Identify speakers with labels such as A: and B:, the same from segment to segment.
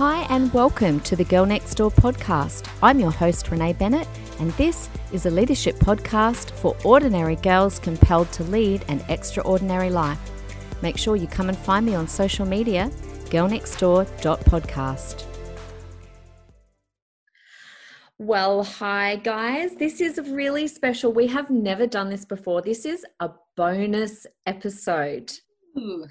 A: Hi, and welcome to the Girl Next Door podcast. I'm your host, Renee Bennett, and this is a leadership podcast for ordinary girls compelled to lead an extraordinary life. Make sure you come and find me on social media, girlnextdoor.podcast. Well, hi guys. This is really special. We have never done this before. This is a bonus episode.
B: Ooh.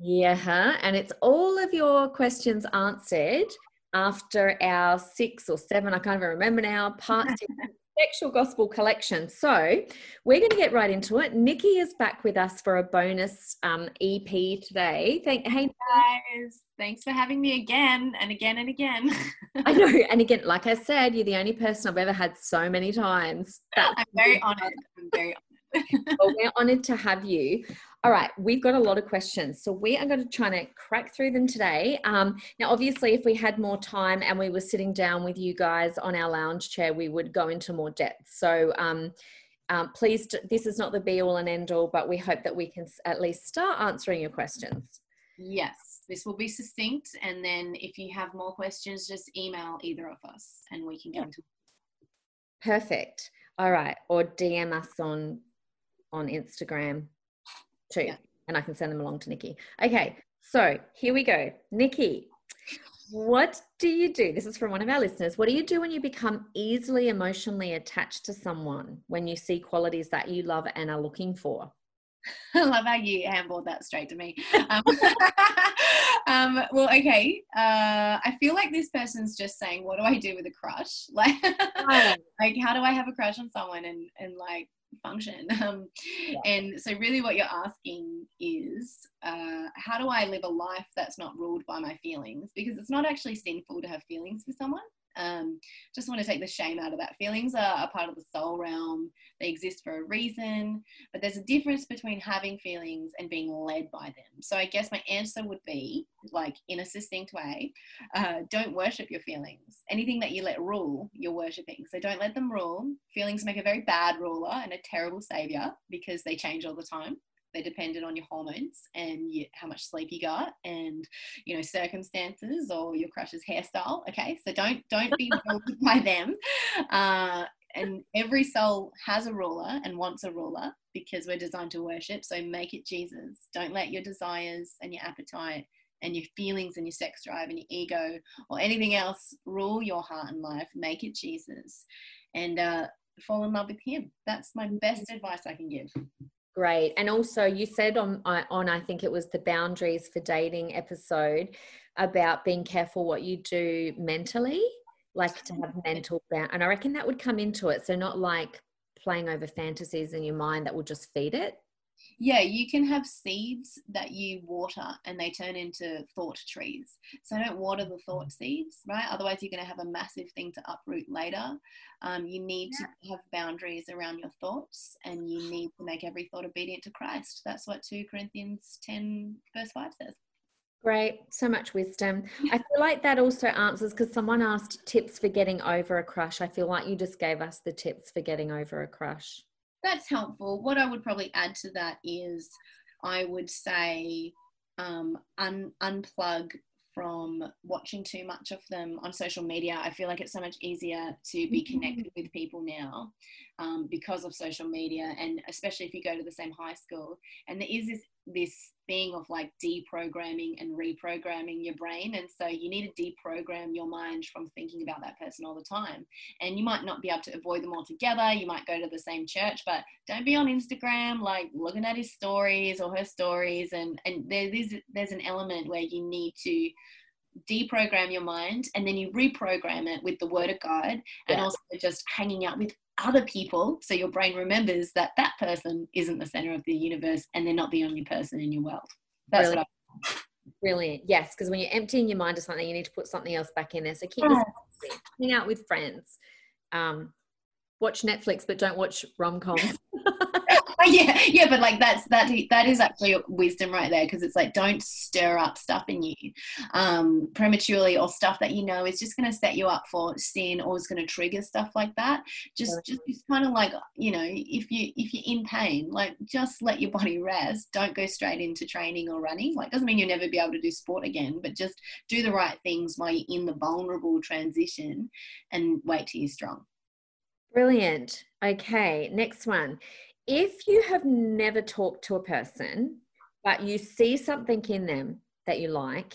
A: Yeah, and it's all of your questions answered after our six or seven, I can't even remember now, parts sexual gospel collection. So we're going to get right into it. Nikki is back with us for a bonus um, EP today. Thank,
B: hey guys, thanks for having me again and again and again.
A: I know, and again, like I said, you're the only person I've ever had so many times.
B: That's I'm very honored. I'm very honored
A: well, we're honored to have you. All right, we've got a lot of questions, so we are going to try to crack through them today. Um, now, obviously, if we had more time and we were sitting down with you guys on our lounge chair, we would go into more depth. So, um, um, please, this is not the be all and end all, but we hope that we can at least start answering your questions.
B: Yes, this will be succinct, and then if you have more questions, just email either of us, and we can go into.
A: Perfect. All right, or DM us on on Instagram too. Yeah. And I can send them along to Nikki. Okay, so here we go. Nikki, what do you do? This is from one of our listeners. What do you do when you become easily emotionally attached to someone when you see qualities that you love and are looking for?
B: I love how you handballed that straight to me. Um, um, well, okay. Uh, I feel like this person's just saying, "What do I do with a crush? Like, like how do I have a crush on someone and and like function. Um, yeah. And so, really, what you're asking is uh, how do I live a life that's not ruled by my feelings? Because it's not actually sinful to have feelings for someone. Um, just want to take the shame out of that. Feelings are a part of the soul realm, they exist for a reason, but there's a difference between having feelings and being led by them. So I guess my answer would be like in a succinct way uh, don't worship your feelings. Anything that you let rule, you're worshiping. So don't let them rule. Feelings make a very bad ruler and a terrible savior because they change all the time they're dependent on your hormones and you, how much sleep you got and you know circumstances or your crush's hairstyle okay? So don't don't be ruled by them. Uh, and every soul has a ruler and wants a ruler because we're designed to worship. So make it jesus. Don't let your desires and your appetite and your feelings and your sex drive and your ego or anything else rule your heart and life. Make it jesus. And uh, fall in love with him. That's my best advice i can give
A: Great. And also you said on uh, on I think it was the boundaries for dating episode about being careful what you do mentally, like to have mental bound and I reckon that would come into it. So not like playing over fantasies in your mind that will just feed it
B: yeah, you can have seeds that you water and they turn into thought trees. So don't water the thought mm. seeds, right? Otherwise, you're going to have a massive thing to uproot later. Um, you need yeah. to have boundaries around your thoughts and you need to make every thought obedient to Christ. That's what 2 Corinthians 10, verse 5 says.
A: Great, so much wisdom. I feel like that also answers because someone asked tips for getting over a crush. I feel like you just gave us the tips for getting over a crush
B: that's helpful. What I would probably add to that is I would say um, un- unplug from watching too much of them on social media. I feel like it's so much easier to be mm-hmm. connected with people now um, because of social media, and especially if you go to the same high school. And there is this this thing of like deprogramming and reprogramming your brain. And so you need to deprogram your mind from thinking about that person all the time. And you might not be able to avoid them altogether. You might go to the same church, but don't be on Instagram like looking at his stories or her stories. And, and there is, there's an element where you need to deprogram your mind and then you reprogram it with the word of God and also just hanging out with other people so your brain remembers that that person isn't the center of the universe and they're not the only person in your world that's
A: Brilliant. what I Brilliant. Yes, because when you're emptying your mind of something, you need to put something else back in there. So keep yeah. hang out with friends. Um, watch Netflix, but don't watch rom coms.
B: yeah, yeah, but like that's that that is actually wisdom right there because it's like don't stir up stuff in you um, prematurely or stuff that you know is just going to set you up for sin or is going to trigger stuff like that. Just just, just kind of like you know if you if you're in pain, like just let your body rest. Don't go straight into training or running. Like doesn't mean you'll never be able to do sport again, but just do the right things while you're in the vulnerable transition and wait till you're strong.
A: Brilliant. Okay, next one. If you have never talked to a person, but you see something in them that you like,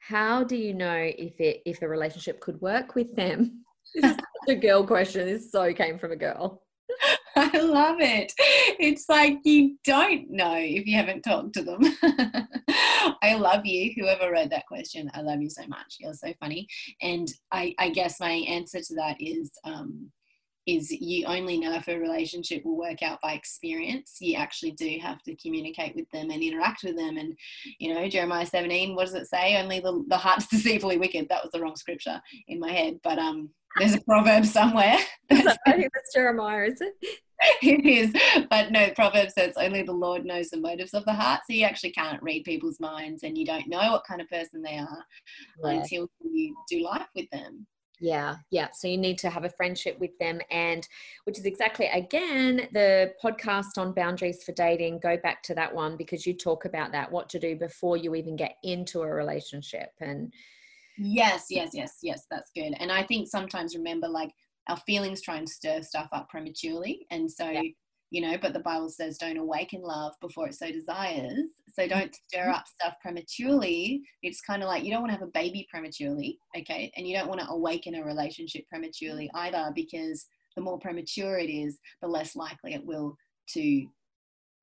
A: how do you know if it if the relationship could work with them? This is such a girl question. This so came from a girl.
B: I love it. It's like you don't know if you haven't talked to them. I love you. Whoever read that question, I love you so much. You're so funny. And I, I guess my answer to that is um, is you only know if a relationship will work out by experience. You actually do have to communicate with them and interact with them. And, you know, Jeremiah 17, what does it say? Only the, the heart's deceitfully wicked. That was the wrong scripture in my head. But um, there's a proverb somewhere.
A: I think that's Jeremiah, is it?
B: it is. But no, Proverb says only the Lord knows the motives of the heart. So you actually can't read people's minds and you don't know what kind of person they are yeah. until you do life with them.
A: Yeah, yeah. So you need to have a friendship with them, and which is exactly again the podcast on boundaries for dating. Go back to that one because you talk about that what to do before you even get into a relationship. And
B: yes, yes, yes, yes, that's good. And I think sometimes remember like our feelings try and stir stuff up prematurely, and so. Yeah you know, but the Bible says don't awaken love before it so desires. So don't stir mm-hmm. up stuff prematurely. It's kind of like you don't want to have a baby prematurely, okay? And you don't want to awaken a relationship prematurely either because the more premature it is, the less likely it will to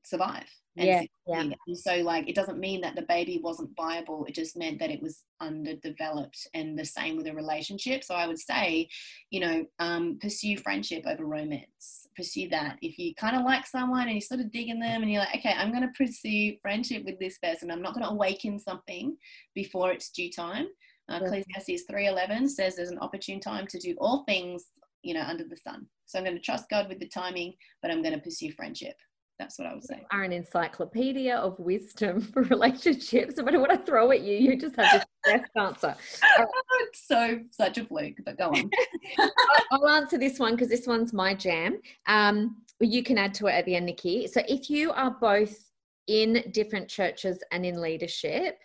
B: survive.
A: And yeah, yeah.
B: And so, like, it doesn't mean that the baby wasn't viable. It just meant that it was underdeveloped, and the same with a relationship. So, I would say, you know, um, pursue friendship over romance. Pursue that. If you kind of like someone and you're sort of digging them, and you're like, okay, I'm going to pursue friendship with this person. I'm not going to awaken something before it's due time. Uh, Ecclesiastes 3:11 says there's an opportune time to do all things, you know, under the sun. So I'm going to trust God with the timing, but I'm going to pursue friendship. That's what I would say.
A: Are an encyclopedia of wisdom for relationships. No matter what I throw at you, you just have the best answer.
B: it's so such a fluke, but go on.
A: I'll answer this one because this one's my jam. Um, you can add to it at the end, Nikki. So if you are both in different churches and in leadership,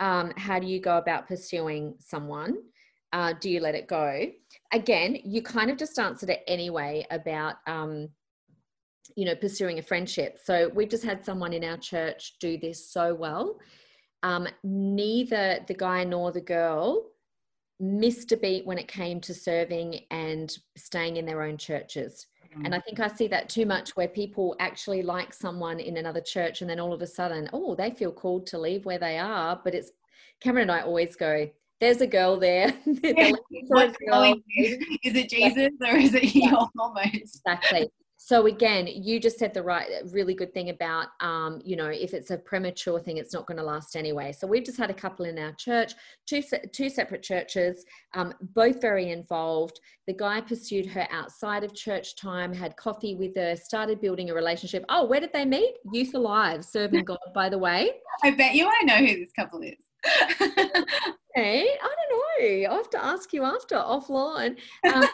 A: um, how do you go about pursuing someone? Uh, do you let it go? Again, you kind of just answered it anyway about um, you know pursuing a friendship so we've just had someone in our church do this so well um, neither the guy nor the girl missed a beat when it came to serving and staying in their own churches and i think i see that too much where people actually like someone in another church and then all of a sudden oh they feel called to leave where they are but it's cameron and i always go there's a girl there.
B: What's going? Is it Jesus or is it yeah. your hormones?
A: Exactly so again you just said the right really good thing about um, you know if it's a premature thing it's not going to last anyway. So we've just had a couple in our church two two separate churches um, both very involved. The guy pursued her outside of church time had coffee with her started building a relationship. Oh where did they meet? Youth alive serving god by the way.
B: I bet you i know who this couple is.
A: Hey i don't know. I have to ask you after offline. Um,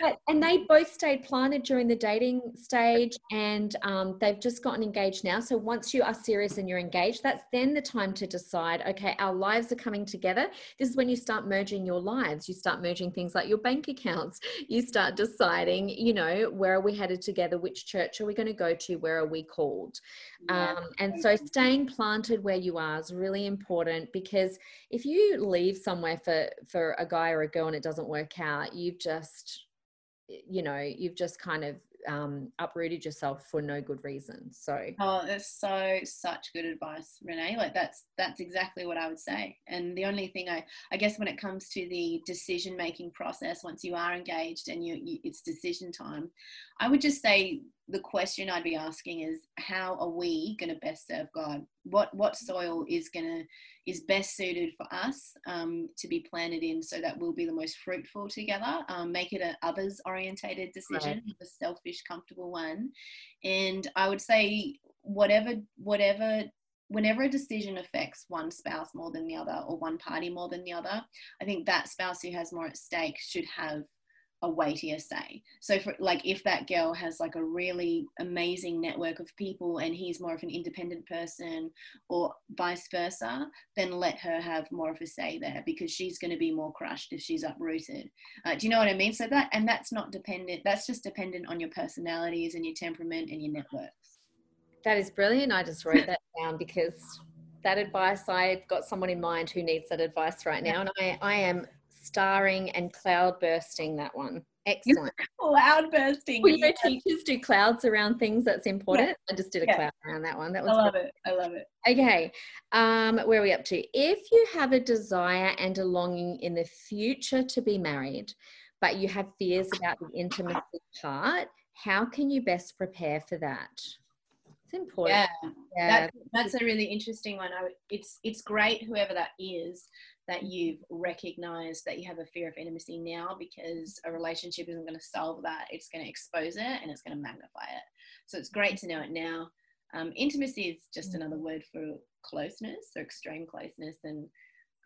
A: but, and they both stayed planted during the dating stage and um, they've just gotten engaged now. So once you are serious and you're engaged, that's then the time to decide, okay, our lives are coming together. This is when you start merging your lives. You start merging things like your bank accounts. You start deciding, you know, where are we headed together? Which church are we going to go to? Where are we called? Yeah. Um, and so staying planted where you are is really important because if you leave somewhere for, for a guy or a girl and it doesn't work out, you've just you know you've just kind of um, uprooted yourself for no good reason so.
B: Oh that's so such good advice renee like that's that's exactly what i would say and the only thing i i guess when it comes to the decision making process once you are engaged and you, you it's decision time i would just say the question I'd be asking is how are we going to best serve God? What what soil is going to is best suited for us um, to be planted in, so that we'll be the most fruitful together. Um, make it an others orientated decision, right. a selfish, comfortable one. And I would say whatever whatever whenever a decision affects one spouse more than the other or one party more than the other, I think that spouse who has more at stake should have a weightier say. So for like if that girl has like a really amazing network of people and he's more of an independent person or vice versa, then let her have more of a say there because she's going to be more crushed if she's uprooted. Uh, do you know what I mean? So that and that's not dependent. That's just dependent on your personalities and your temperament and your networks.
A: That is brilliant. I just wrote that down because that advice I've got someone in mind who needs that advice right now and I, I am starring and cloud bursting that one. Excellent.
B: cloud bursting.
A: Well, you know, teachers do clouds around things that's important. Yeah. I just did a yeah. cloud around that one. That was
B: I love it. I love it.
A: Okay. Um, where are we up to? If you have a desire and a longing in the future to be married, but you have fears about the intimacy part, how can you best prepare for that? It's important.
B: Yeah, yeah. That, that's a really interesting one. I, it's it's great whoever that is that you've recognized that you have a fear of intimacy now because a relationship isn't going to solve that. It's going to expose it and it's going to magnify it. So it's great to know it now. Um, intimacy is just mm. another word for closeness or extreme closeness. And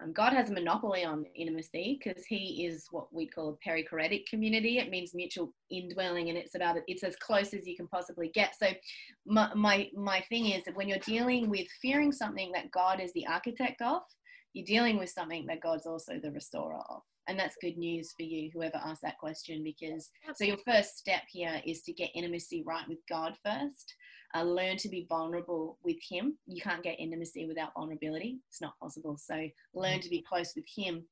B: um, God has a monopoly on intimacy because He is what we call a perichoretic community. It means mutual indwelling, and it's about it's as close as you can possibly get. So, my my, my thing is that when you're dealing with fearing something that God is the architect of, you're dealing with something that God's also the restorer of. And that's good news for you, whoever asked that question, because so your first step here is to get intimacy right with God first. Uh, learn to be vulnerable with Him. You can't get intimacy without vulnerability, it's not possible. So learn to be close with Him.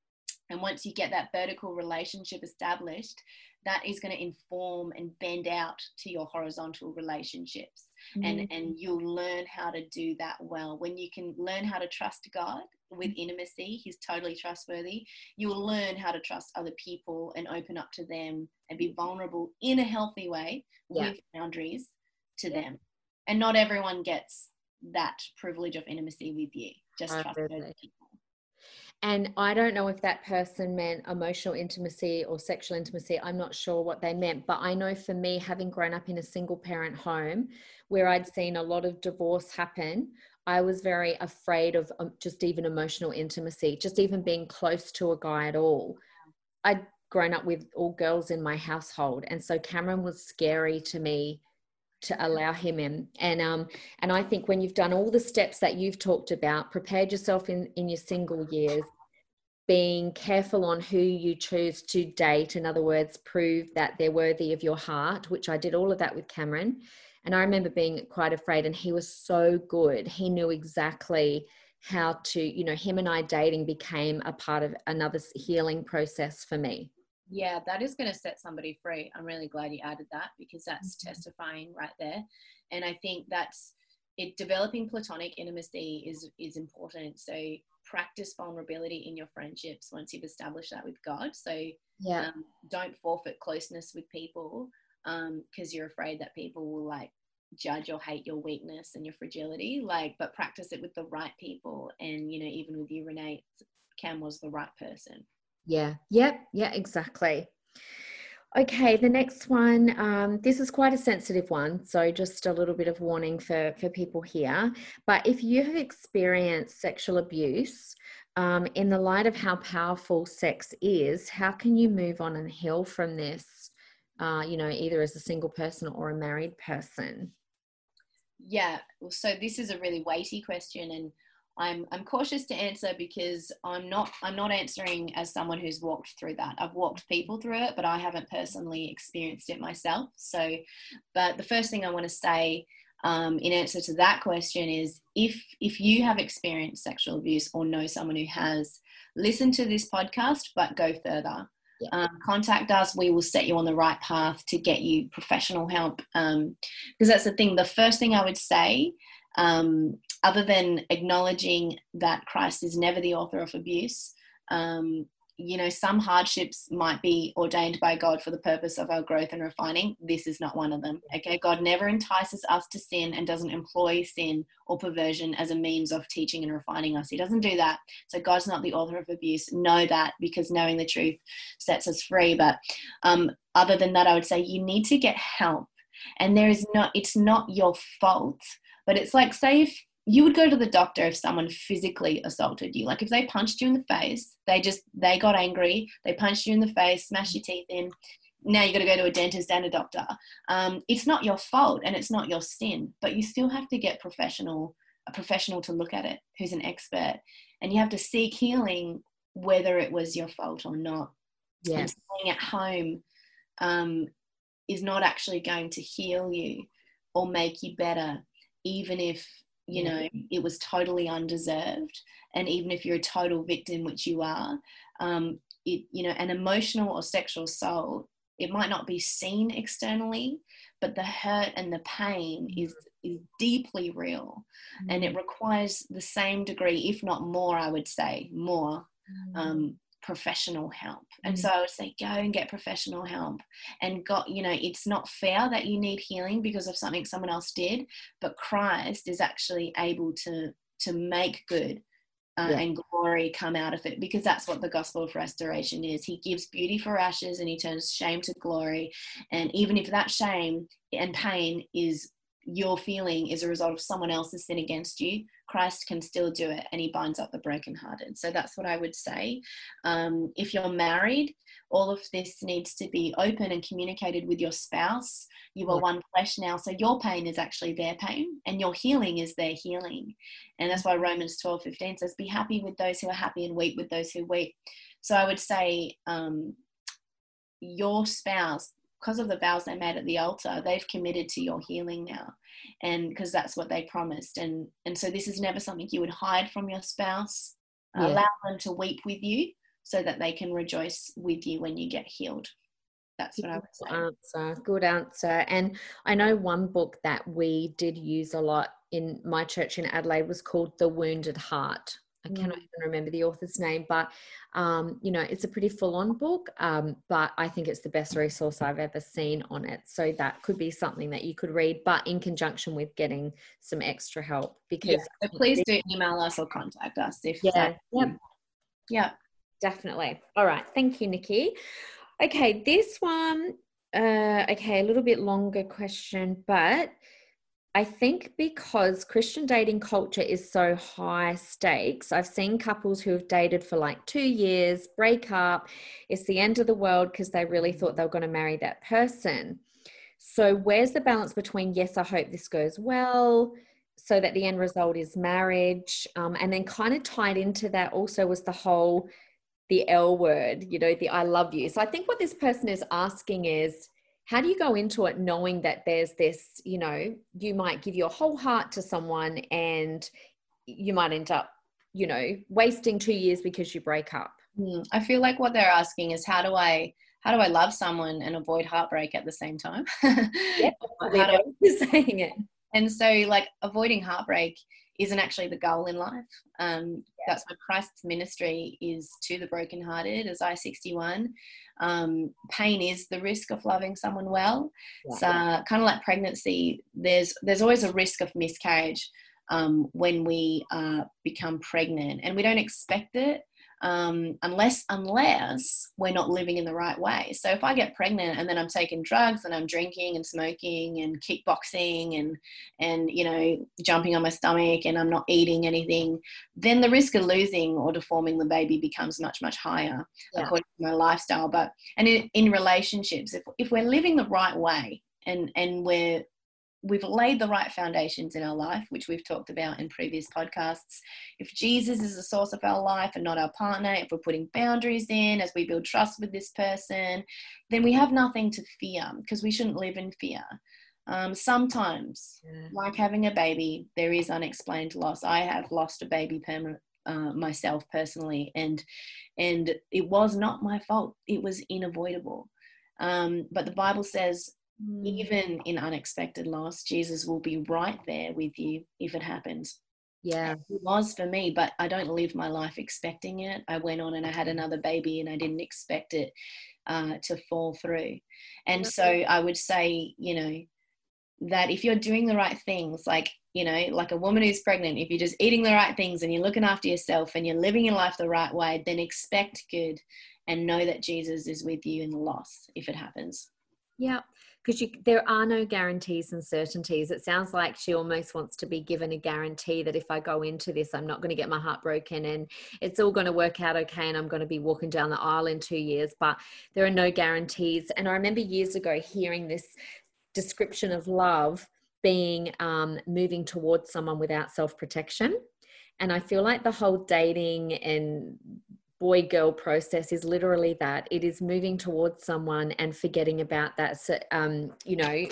B: And once you get that vertical relationship established, that is going to inform and bend out to your horizontal relationships. Mm-hmm. And, and you'll learn how to do that well. When you can learn how to trust God with intimacy. He's totally trustworthy. You will learn how to trust other people and open up to them and be vulnerable in a healthy way yeah. with boundaries to yeah. them. And not everyone gets that privilege of intimacy with you. Just trust.
A: And I don't know if that person meant emotional intimacy or sexual intimacy. I'm not sure what they meant. But I know for me, having grown up in a single parent home where I'd seen a lot of divorce happen, I was very afraid of um, just even emotional intimacy, just even being close to a guy at all. I'd grown up with all girls in my household, and so Cameron was scary to me to allow him in. And um, and I think when you've done all the steps that you've talked about, prepared yourself in in your single years, being careful on who you choose to date. In other words, prove that they're worthy of your heart, which I did all of that with Cameron and I remember being quite afraid, and he was so good. He knew exactly how to, you know, him and I dating became a part of another healing process for me.
B: Yeah, that is going to set somebody free. I'm really glad you added that because that's mm-hmm. testifying right there. And I think that's it developing platonic intimacy is is important. So practice vulnerability in your friendships once you've established that with God. So yeah. Um, don't forfeit closeness with people because um, you're afraid that people will like judge or hate your weakness and your fragility like but practice it with the right people and you know even with you renee cam was the right person
A: yeah yep yeah exactly okay the next one um, this is quite a sensitive one so just a little bit of warning for for people here but if you have experienced sexual abuse um, in the light of how powerful sex is how can you move on and heal from this uh, you know, either as a single person or a married person?
B: Yeah, so this is a really weighty question, and I'm I'm cautious to answer because I'm not I'm not answering as someone who's walked through that. I've walked people through it, but I haven't personally experienced it myself. So, but the first thing I want to say um, in answer to that question is if if you have experienced sexual abuse or know someone who has, listen to this podcast, but go further yeah. um, contact us. We will set you on the right path to get you professional help. Because um, that's the thing. The first thing I would say, um, other than acknowledging that Christ is never the author of abuse, um, you know, some hardships might be ordained by God for the purpose of our growth and refining. This is not one of them. Okay. God never entices us to sin and doesn't employ sin or perversion as a means of teaching and refining us. He doesn't do that. So God's not the author of abuse. Know that because knowing the truth sets us free. But um, other than that, I would say you need to get help. And there is not, it's not your fault, but it's like, say, if you would go to the doctor if someone physically assaulted you. Like if they punched you in the face, they just they got angry, they punched you in the face, smashed your teeth in. Now you got to go to a dentist and a doctor. Um, it's not your fault and it's not your sin, but you still have to get professional a professional to look at it who's an expert, and you have to seek healing whether it was your fault or not.
A: Yeah.
B: And staying at home um, is not actually going to heal you or make you better, even if you know it was totally undeserved and even if you're a total victim which you are um, it you know an emotional or sexual assault it might not be seen externally but the hurt and the pain is is deeply real mm. and it mm. requires the same degree if not more i would say more mm. um, professional help. And mm. so I would say, go and get professional help. And got, you know, it's not fair that you need healing because of something someone else did, but Christ is actually able to to make good uh, yeah. and glory come out of it because that's what the gospel of restoration is. He gives beauty for ashes and he turns shame to glory. And even if that shame and pain is your feeling is a result of someone else's sin against you, Christ can still do it and he binds up the brokenhearted. So that's what I would say. Um, if you're married, all of this needs to be open and communicated with your spouse. You are one flesh now, so your pain is actually their pain and your healing is their healing. And that's why Romans 12 15 says, Be happy with those who are happy and weep with those who weep. So I would say, um, your spouse because of the vows they made at the altar, they've committed to your healing now. And because that's what they promised. And and so this is never something you would hide from your spouse. Yeah. Allow them to weep with you so that they can rejoice with you when you get healed. That's what I would say.
A: Answer. Good answer. And I know one book that we did use a lot in my church in Adelaide was called The Wounded Heart I cannot mm. even remember the author's name, but um, you know, it's a pretty full-on book. Um, but I think it's the best resource I've ever seen on it. So that could be something that you could read, but in conjunction with getting some extra help. Because yeah.
B: so please do email us or contact us if
A: yeah,
B: yeah, yeah,
A: definitely. All right, thank you, Nikki. Okay, this one. Uh, okay, a little bit longer question, but I think because Christian dating culture is so high stakes, I've seen couples who have dated for like two years break up. It's the end of the world because they really thought they were going to marry that person. So, where's the balance between, yes, I hope this goes well, so that the end result is marriage? Um, and then, kind of tied into that also was the whole, the L word, you know, the I love you. So, I think what this person is asking is, how do you go into it knowing that there's this you know you might give your whole heart to someone and you might end up you know wasting two years because you break up?
B: Mm, i feel like what they're asking is how do i how do i love someone and avoid heartbreak at the same time?
A: Yeah how do I, saying it.
B: And so like avoiding heartbreak isn't actually the goal in life. Um, yeah. That's why Christ's ministry is to the brokenhearted, Isaiah 61. Um, pain is the risk of loving someone well. Yeah. So, kind of like pregnancy, there's there's always a risk of miscarriage um, when we uh, become pregnant, and we don't expect it um, unless unless we're not living in the right way. So if I get pregnant and then I'm taking drugs and I'm drinking and smoking and kickboxing and and you know jumping on my stomach and I'm not eating anything, then the risk of losing or deforming the baby becomes much much higher yeah. according to my lifestyle. But and in, in relationships, if if we're living the right way and and we're we've laid the right foundations in our life, which we've talked about in previous podcasts. If Jesus is the source of our life and not our partner, if we're putting boundaries in as we build trust with this person, then we have nothing to fear because we shouldn't live in fear. Um, sometimes, yeah. like having a baby, there is unexplained loss. I have lost a baby permanent. Uh, myself personally, and and it was not my fault. It was unavoidable. Um, but the Bible says even in unexpected loss, Jesus will be right there with you if it happens.
A: Yeah.
B: It was for me, but I don't live my life expecting it. I went on and I had another baby and I didn't expect it uh, to fall through. And so I would say, you know, that if you're doing the right things, like, you know, like a woman who's pregnant, if you're just eating the right things and you're looking after yourself and you're living your life the right way, then expect good and know that Jesus is with you in the loss if it happens.
A: Yeah, because there are no guarantees and certainties. It sounds like she almost wants to be given a guarantee that if I go into this, I'm not going to get my heart broken and it's all going to work out okay and I'm going to be walking down the aisle in two years. But there are no guarantees. And I remember years ago hearing this description of love being um, moving towards someone without self protection. And I feel like the whole dating and boy girl process is literally that. It is moving towards someone and forgetting about that so, um, you know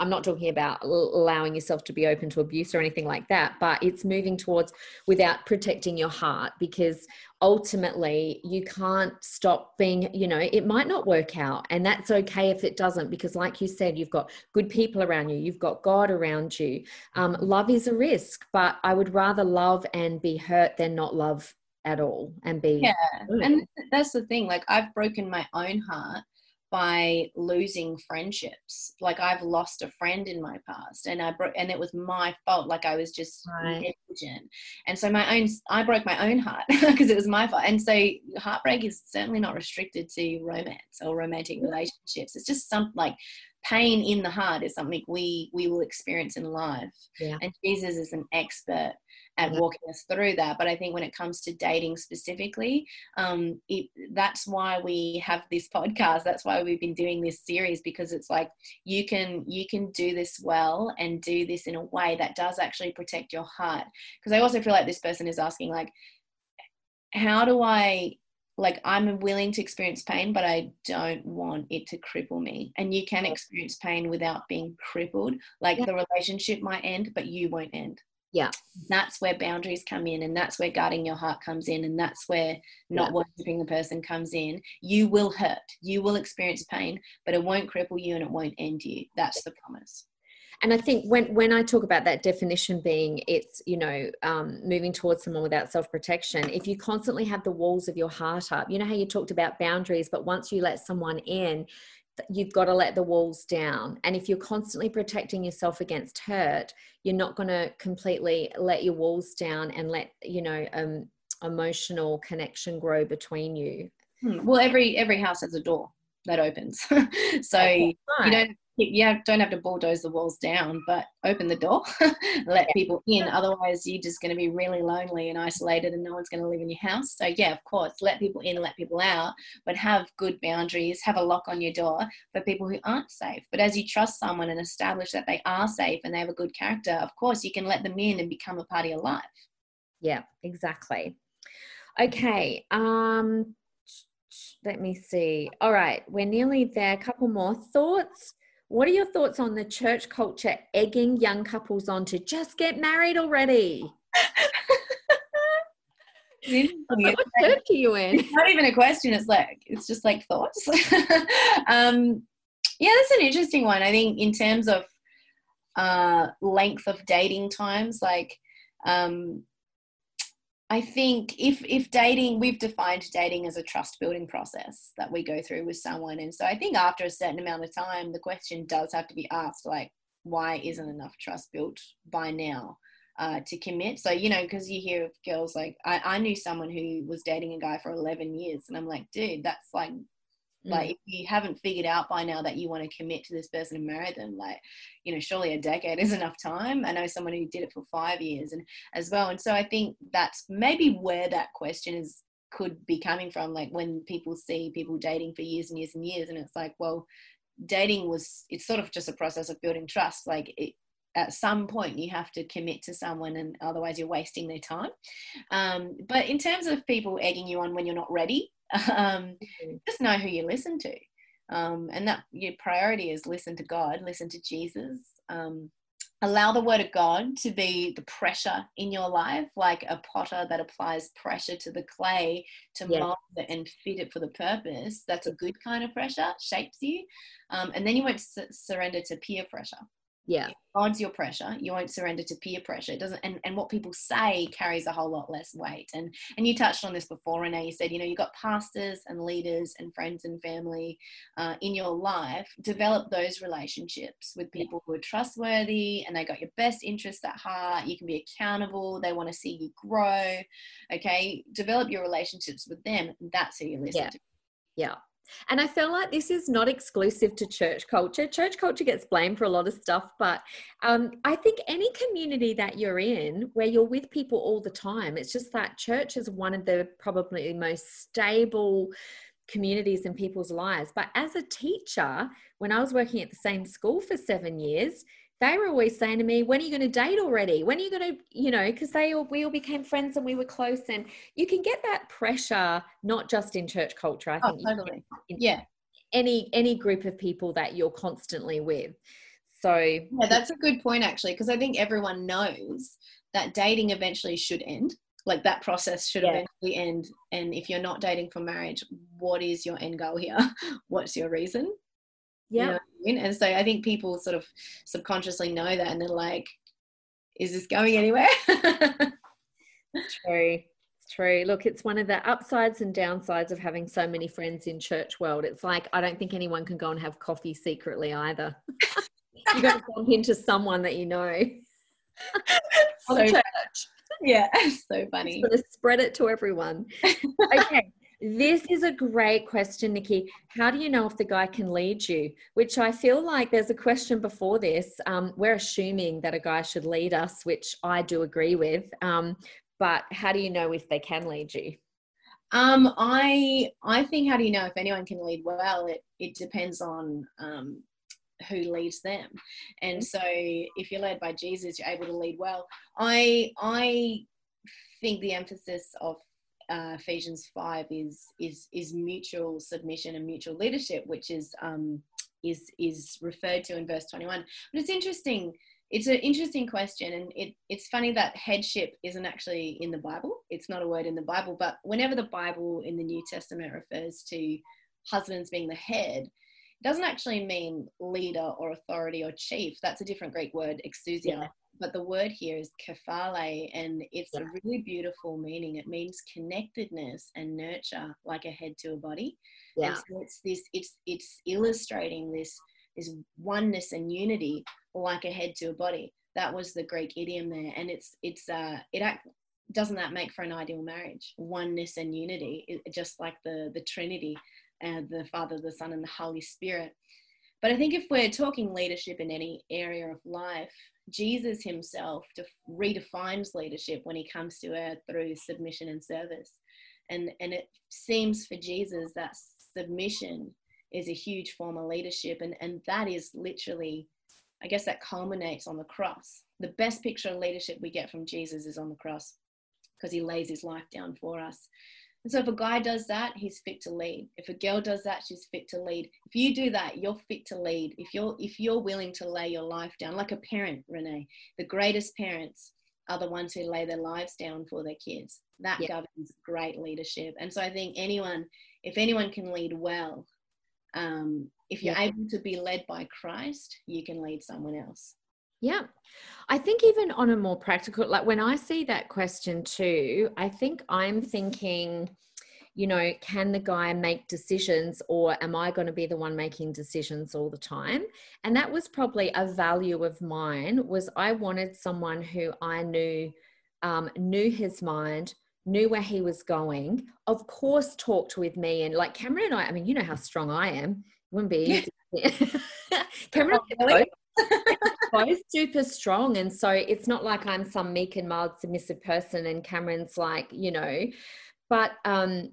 A: i'm not talking about allowing yourself to be open to abuse or anything like that but it's moving towards without protecting your heart because ultimately you can't stop being you know it might not work out and that's okay if it doesn't because like you said you've got good people around you you've got god around you. Um, love is a risk but i would rather love and be hurt than not love at all and be
B: yeah and that's the thing like i've broken my own heart by losing friendships. Like i've lost a friend in my past and i broke and it was my fault like i was just right. negligent. And so my own i broke my own heart because it was my fault. And so heartbreak is certainly not restricted to romance or romantic relationships. It's just something like pain in the heart is something we we will experience in life. Yeah. and jesus is an expert at walking us through that. But I think when it comes to dating specifically, um, it, that's why we have this podcast. That's why we've been doing this series because it's like you can you can do this well and do this in a way that does actually protect your heart. Because I also feel like this person is asking like, how do I like I'm willing to experience pain, but I don't want it to cripple me. And you can experience pain without being crippled. Like yeah. the relationship might end, but you won't end.
A: Yeah.
B: That's where boundaries come in, and that's where guarding your heart comes in, and that's where not yeah. worshiping the person comes in. You will hurt, you will experience pain, but it won't cripple you and it won't end you. That's the promise.
A: And I think when when I talk about that definition being it's you know um, moving towards someone without self protection, if you constantly have the walls of your heart up, you know how you talked about boundaries, but once you let someone in, you've got to let the walls down. And if you're constantly protecting yourself against hurt, you're not going to completely let your walls down and let, you know, um, emotional connection grow between you.
B: Hmm. Well, every every house has a door that opens. so right. you don't you don't have to bulldoze the walls down, but open the door, let yeah. people in. Otherwise, you're just going to be really lonely and isolated, and no one's going to live in your house. So, yeah, of course, let people in, and let people out, but have good boundaries. Have a lock on your door for people who aren't safe. But as you trust someone and establish that they are safe and they have a good character, of course, you can let them in and become a part of your life.
A: Yeah, exactly. Okay. Um, let me see. All right, we're nearly there. A couple more thoughts. What are your thoughts on the church culture egging young couples on to just get married already? what church are you in?
B: It's not even a question. It's like it's just like thoughts. um, yeah, that's an interesting one. I think in terms of uh, length of dating times, like um, I think if if dating, we've defined dating as a trust building process that we go through with someone, and so I think after a certain amount of time, the question does have to be asked, like, why isn't enough trust built by now uh, to commit? So you know, because you hear of girls like I, I knew someone who was dating a guy for eleven years, and I'm like, dude, that's like. Like, if you haven't figured out by now that you want to commit to this person and marry them, like, you know, surely a decade is enough time. I know someone who did it for five years and as well. And so I think that's maybe where that question is could be coming from. Like, when people see people dating for years and years and years, and it's like, well, dating was, it's sort of just a process of building trust. Like, it, at some point you have to commit to someone and otherwise you're wasting their time um, but in terms of people egging you on when you're not ready um, mm-hmm. just know who you listen to. Um, and that your priority is listen to god listen to jesus. Um, allow the word of god to be the pressure in your life like a potter that applies pressure to the clay to yeah. mold it and fit it for the purpose. That's a good kind of pressure shapes you. Um, and then you won't surrender to peer pressure
A: Yeah.
B: God's your pressure. You won't surrender to peer pressure. It doesn't, and, and what people say carries a whole lot less weight. And and you touched on this before, Renee. You said, you know, you've got pastors and leaders and friends and family uh, in your life. Develop those relationships with people who are trustworthy and they got your best interests at heart. You can be accountable. They want to see you grow. Okay. Develop your relationships with them. That's who you listen
A: yeah.
B: to.
A: Yeah. And I feel like this is not exclusive to church culture. Church culture gets blamed for a lot of stuff, but um, I think any community that you're in where you're with people all the time, it's just that church is one of the probably most stable communities in people's lives. But as a teacher, when I was working at the same school for seven years, they were always saying to me, "When are you going to date already? When are you going to, you know?" Because they all we all became friends and we were close, and you can get that pressure not just in church culture. I
B: Oh,
A: think
B: totally.
A: in
B: Yeah.
A: any any group of people that you're constantly with. So
B: Yeah, that's a good point actually, because I think everyone knows that dating eventually should end. Like that process should
A: Yeah.
B: eventually end. And if you're not dating for marriage, what is your end goal here? What's your reason? You
A: yeah,
B: know And so I think people sort of subconsciously know that and they're like, is this going anywhere?
A: true. It's true. Look, it's one of the upsides and downsides of having so many friends in church world. It's like I don't think anyone can go and have coffee secretly either. you got to bump into someone that you know.
B: So,
A: church.
B: yeah, so funny.
A: Just spread it to everyone. Okay. This is a great question, Nikki. How do you know if the guy can lead you? Which I feel like there's a question before this. Um, we're assuming that a guy should lead us, which I do agree with. Um, but how do you know if they can lead you?
B: Um, I I think how do you know if anyone can lead well? It it depends on um, who leads them, and so if you're led by Jesus, you're able to lead well. I I think the emphasis of uh, Ephesians five is is is mutual submission and mutual leadership, which is um, is is referred to in verse twenty one. But it's interesting it's an interesting question and it, it's funny that headship isn't actually in the bible it's not a word in the bible but whenever the bible in the new testament refers to husbands being the head doesn't actually mean leader or authority or chief. That's a different greek word exousia.
A: Yeah.
B: but the word here is kephale and it's
A: Yeah.
B: a really beautiful meaning. It means connectedness and nurture like a head to a body.
A: Yeah.
B: and so it's this it's it's illustrating this this oneness and unity like a head to a body. That was the greek idiom there. And it's it's uh it act doesn't that make for an ideal marriage? Oneness and unity it, just like the the trinity the father the son and the holy spirit. But i think if we're talking leadership in any area of life jesus himself def- redefines leadership when he comes to earth through submission and service. And and it seems for jesus that submission is a huge form of leadership and and that is literally i guess that culminates on the cross. The best picture of leadership we get from jesus is on the cross because he lays his life down for us and so if a guy does that he's fit to lead if a girl does that she's fit to lead if you do that you're fit to lead if you're if you're willing to lay your life down like a parent renee the greatest parents are the ones who lay their lives down for their kids that
A: Yeah.
B: governs great leadership and so i think anyone if anyone can lead well um, if you're
A: Yeah.
B: able to be led by Christ, you can lead someone else.
A: Yeah. I think even on a more practical, like when I see that question too, I think I'm thinking, you know, can the guy make decisions or am I going to be the one making decisions all the time? And that was probably a value of mine was I wanted someone who I knew um, knew his mind, knew where he was going, of course talked with me and like Cameron and I, I mean, you know how strong I am. It wouldn't be easy. Cameron
B: Oh?
A: Both super strong and so it's not like i'm some meek and mild submissive person and cameron's like you know but um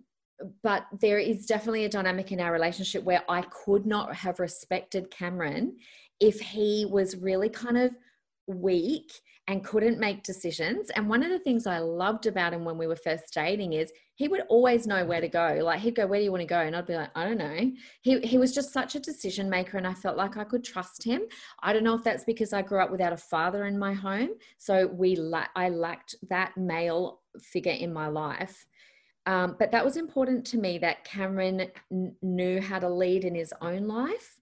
A: but there is definitely a dynamic in our relationship where i could not have respected cameron if he was really kind of weak and couldn't make decisions. And one of the things i loved about him when we were first dating is he would always know where to go. Like he'd go where do you want to go? And i'd be like i don't know. He, he was just such a decision maker and i felt like i could trust him. I don't know if that's because I grew up without a father in my home, so we la- I lacked that male figure in my life. Um, but that was important to me that Cameron n- knew how to lead in his own life,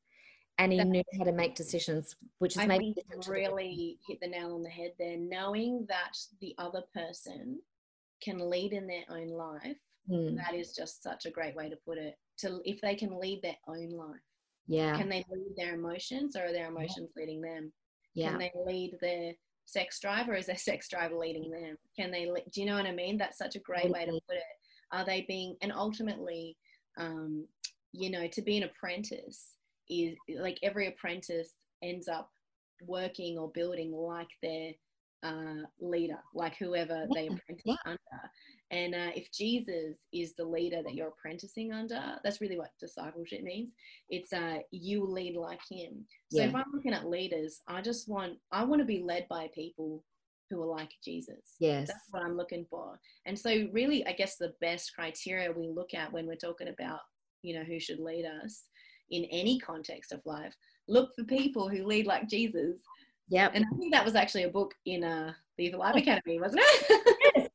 A: and he knew how to make decisions, which is
B: I
A: maybe
B: think
A: different to the-
B: really hit the nail on the head there. Knowing that the other person can lead in their own life,
A: Hmm,
B: that is just such a great way to put it. To if they can lead their own life,
A: yeah,
B: can they lead their emotions, or are their emotions leading them?
A: yeah,
B: Can they lead their sex drive, or is their sex drive leading them? Can they? le- Do you know what I mean? That's such a great way to put it. Are they being? And ultimately, um, you know, to be an apprentice is like every apprentice ends up working or building like their uh, leader, like whoever they
A: Yeah,
B: apprentice
A: yeah.
B: under. And uh, if Jesus is the leader that you're apprenticing under, that's really what discipleship means. It's uh, you lead like him. So
A: Yeah.
B: if I'm looking at leaders, I just want I want to be led by people who are like Jesus.
A: yes,
B: That's what I'm looking for. And so really I guess the best criteria we look at when we're talking about, you know, who should lead us in any context of life, look for people who lead like Jesus.
A: Yeah.
B: And I think that was actually a book in uh the Evil Life Academy, wasn't it?
A: Yes,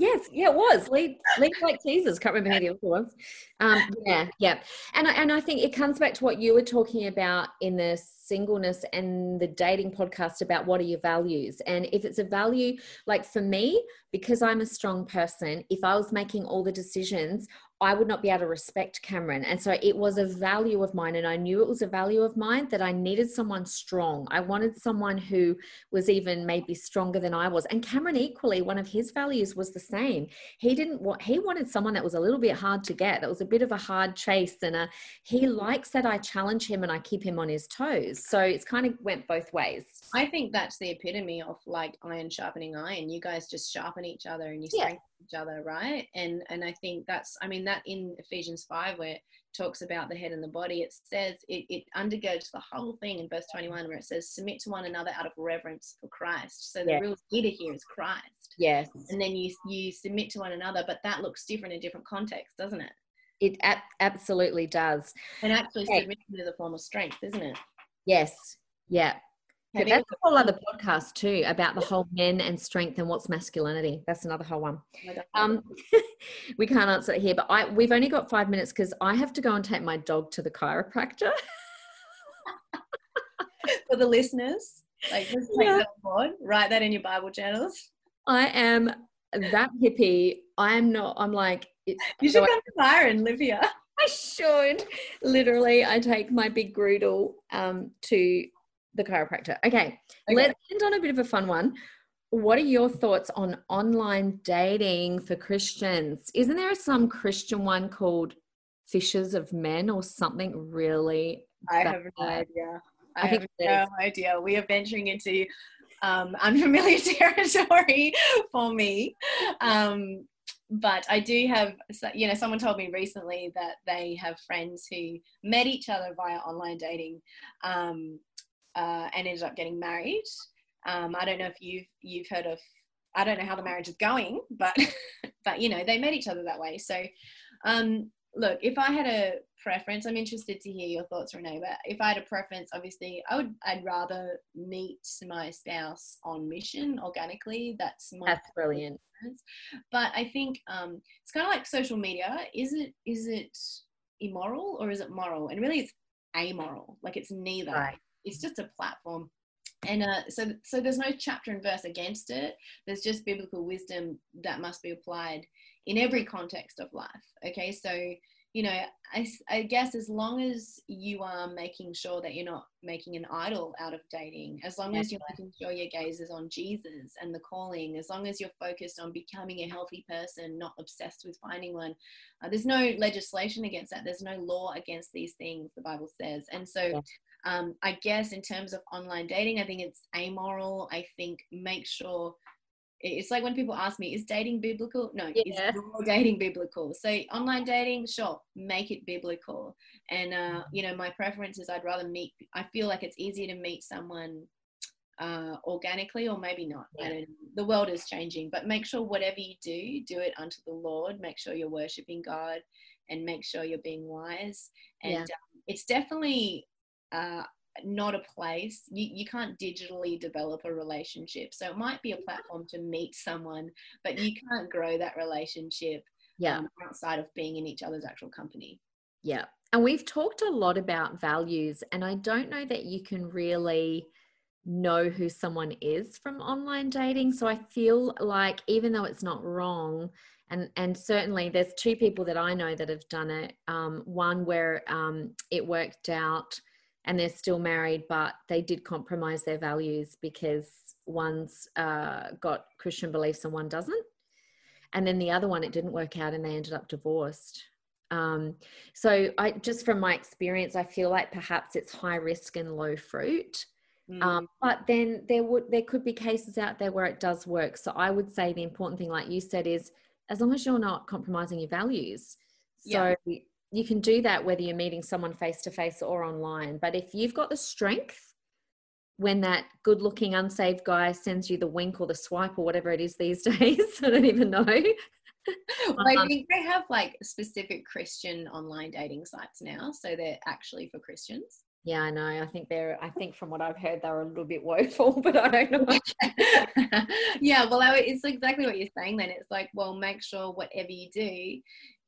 A: Yes, yeah, it was. Lead, lead like Jesus. Can't remember who the other was. Um, yeah, yeah, and I, and I think it comes back to what you were talking about in the singleness and the dating podcast about what are your values, and if it's a value, like for me, because I'm a strong person, if I was making all the decisions, I would not be able to respect Cameron, and so it was a value of mine, and I knew it was a value of mine that I needed someone strong. I wanted someone who was even maybe stronger than I was. And Cameron equally, one of his values was the same. He didn't want he wanted someone that was a little bit hard to get, that was a bit of a hard chase. And uh, he likes that I challenge him and I keep him on his toes. So it's kind of went both ways.
B: I think that's the epitome of like iron sharpening iron. You guys just sharpen each other and you
A: Yeah.
B: strengthen each other, right? And and I think that's I mean that in Ephesians five where it talks about the head and the body, it says it, it undergirds the whole thing in verse twenty one where it says submit to one another out of reverence for Christ. So the
A: Yeah.
B: real leader here is Christ.
A: Yes.
B: And then you you submit to one another, but that looks different in different contexts, doesn't it?
A: It ab- absolutely does.
B: And actually
A: Okay.
B: submission is a form of strength, isn't it?
A: Yes. Yeah. That's a whole other podcast too about the whole men and strength and what's masculinity. That's another whole one. Um, we can't answer it here, but I we've only got five minutes because I have to go and take my dog to the chiropractor.
B: for the listeners, like just take
A: Yeah.
B: that on board, write that in your Bible journals.
A: I am that hippie. I'm not. I'm like. It,
B: You
A: So
B: should
A: I-
B: come to Fire and live here.
A: I should. Literally, I take my big Groodle um, to the chiropractor. Okay, let's end on a bit of a fun one. What are your thoughts on online dating for Christians? Isn't there some Christian one called Fishers of Men or something really?
B: I
A: bad?
B: have no idea. I,
A: I
B: have no idea. We are venturing into um, unfamiliar territory for me. Um, but I do have, you know, someone told me recently that they have friends who met each other via online dating um, uh, and ended up getting married. Um, I don't know if you've you've heard of. I don't know how the marriage is going, but but you know they met each other that way. So um, look, if I had a preference, I'm interested to hear your thoughts, Renee. But if I had a preference, obviously, I would. I'd rather meet my spouse on mission organically. That's my
A: That's brilliant.
B: preference. But I think um, it's kind of like social media. Is it is it immoral or is it moral? And really, it's amoral. Like it's neither.
A: Right.
B: It's just a platform. And uh, so, so there's no chapter and verse against it. There's just biblical wisdom that must be applied in every context of life. Okay, so you know, I guess as long as you are making sure that you're not making an idol out of dating, as long as you're making sure your gaze is on Jesus and the calling, as long as you're focused on becoming a healthy person, not obsessed with finding one, uh, there's no legislation against that. There's no law against these things, the Bible says. And so. Um, I guess in terms of online dating, I think it's amoral. I think make sure it's like when people ask me, is dating biblical? No,
A: Yeah.
B: is your dating biblical? So online dating, sure, make it biblical. And
A: Mm-hmm.
B: uh, you know, my preference is I'd rather meet. I feel like it's easier to meet someone uh, organically, or maybe not.
A: Yeah.
B: don't. The world is changing, but make sure whatever you do, do it unto the Lord. Make sure you're worshiping God, and make sure you're being wise. And
A: Yeah.
B: um, it's definitely. Uh, not a place you, you can't digitally develop a relationship so it might be a platform to meet someone but you can't grow that relationship
A: Yeah.
B: um, outside of being in each other's actual company
A: Yeah. And we've talked a lot about values, and I don't know that you can really know who someone is from online dating. So I feel like even though it's not wrong, and and certainly there's two people that I know that have done it. Um, one where um, it worked out, and they're still married, but they did compromise their values because one's uh, got Christian beliefs and one doesn't. And then the other one, it didn't work out, and they ended up divorced. Um, so I just from my experience, I feel like perhaps it's high risk and low fruit. Mm. Um, but then there would there could be cases out there where it does work. So I would say the important thing, like you said, is as long as you're not compromising your values. So yeah. You can do that whether you're meeting someone face to face or online. But if you've got the strength when that good looking unsaved guy sends you the wink or the swipe or whatever it is these days, I don't even know.
B: well, I um, think they have like specific Christian online dating sites now. So they're actually for Christians.
A: Yeah, I know. I think they're, I think from what I've heard, they're a little bit woeful, but I don't know.
B: yeah, well, it's exactly what you're saying then. It's like, well, make sure whatever you do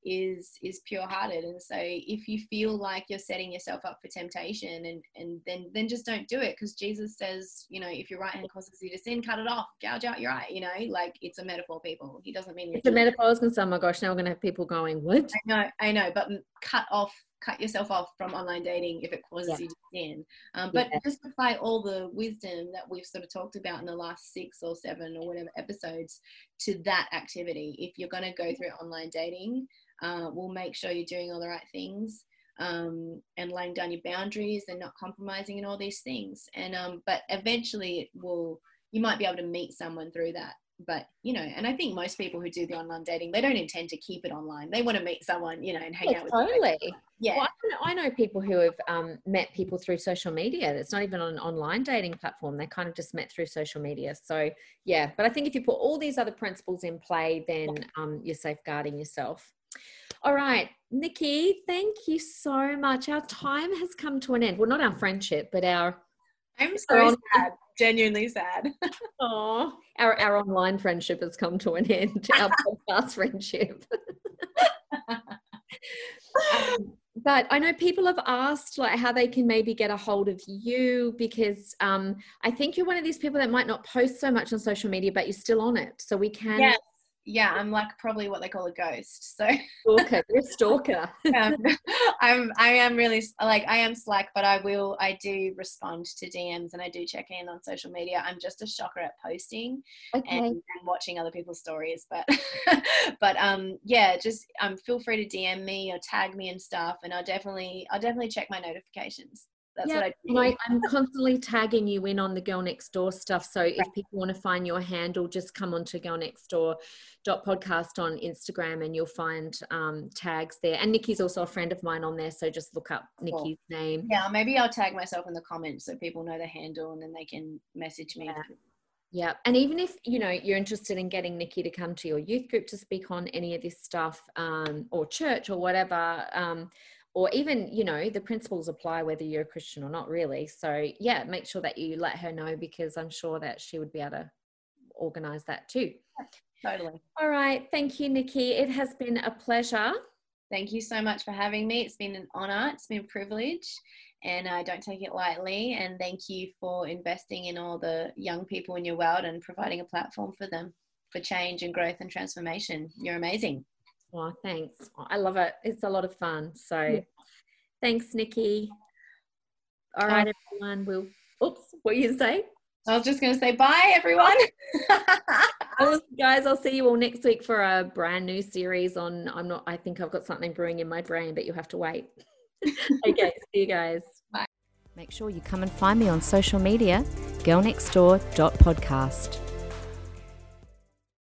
B: is is pure hearted and so if you feel like you're setting yourself up for temptation and and then then just don't do it because jesus says you know if your right hand causes you to sin cut it off gouge out your eye you know like it's a metaphor people he doesn't mean
A: it's a metaphor i was gonna say oh my gosh now we're gonna have people going what
B: i know i know but cut off cut yourself off from online dating if it causes yeah. you to sin. Um, but yeah. just apply all the wisdom that we've sort of talked about in the last six or seven or whatever episodes to that activity. If you're going to go through online dating, uh, will make sure you're doing all the right things um, and laying down your boundaries and not compromising and all these things. And um, but eventually, it will you might be able to meet someone through that. But you know, and I think most people who do the online dating, they don't intend to keep it online. They want to meet someone, you know, and hang yeah, out with.
A: Totally. Them. Yeah. Well, I, know, I know people who have um, met people through social media. It's not even on an online dating platform. They kind of just met through social media. So yeah, but I think if you put all these other principles in play, then um, you're safeguarding yourself. All right, Nikki, thank you so much. Our time has come to an end. Well, not our friendship, but our.
B: I'm so sad. Genuinely sad.
A: Oh, our, our online friendship has come to an end. Our podcast friendship. um, but I know people have asked like how they can maybe get a hold of you because um, I think you're one of these people that might not post so much on social media, but you're still on it. So we can
B: yes yeah, I'm like probably what they call a ghost. So
A: stalker, you're a stalker.
B: um, I'm I am really like I am slack, but I will I do respond to DMs and I do check in on social media. I'm just a shocker at posting okay. and, and, watching other people's stories, but but um yeah, just um feel free to DM me or tag me and stuff, and I'll definitely I'll definitely check my notifications that's yeah, what I
A: do. I, am constantly tagging you in on the Girl Next Door stuff. So if people want to find your handle, just come on to Girl Next Door dot podcast on Instagram and you'll find um, tags there. And Nikki's also a friend of mine on there, so just look up Nikki's cool. name.
B: Yeah, maybe I'll tag myself in the comments so people know the handle and then they can message me.
A: Yeah. Yeah. And even if, you know, you're interested in getting Nikki to come to your youth group to speak on any of this stuff um, or church or whatever, um, or even you know the principles apply whether you're a christian or not really. So yeah make sure that you let her know because i'm sure that she would be able to organize that too.
B: Totally.
A: All right. Thank you nikki. It has been a pleasure.
B: Thank you so much for having me. It's been an honor. It's been a privilege. And i don't take it lightly. And thank you for investing in all the young people in your world and providing a platform for them for change and growth and transformation. You're amazing
A: Oh, thanks. I love it. It's a lot of fun. So yeah. thanks, Nikki. All right, um, everyone. We'll, oops, what are you say?
B: I was just going to say bye, everyone.
A: guys, I'll see you all next week for a brand new series on. I'm not, I think I've got something brewing in my brain, but you'll have to wait. okay, see you guys.
B: Bye.
A: Make sure you come and find me on social media, girlnextdoor.podcast.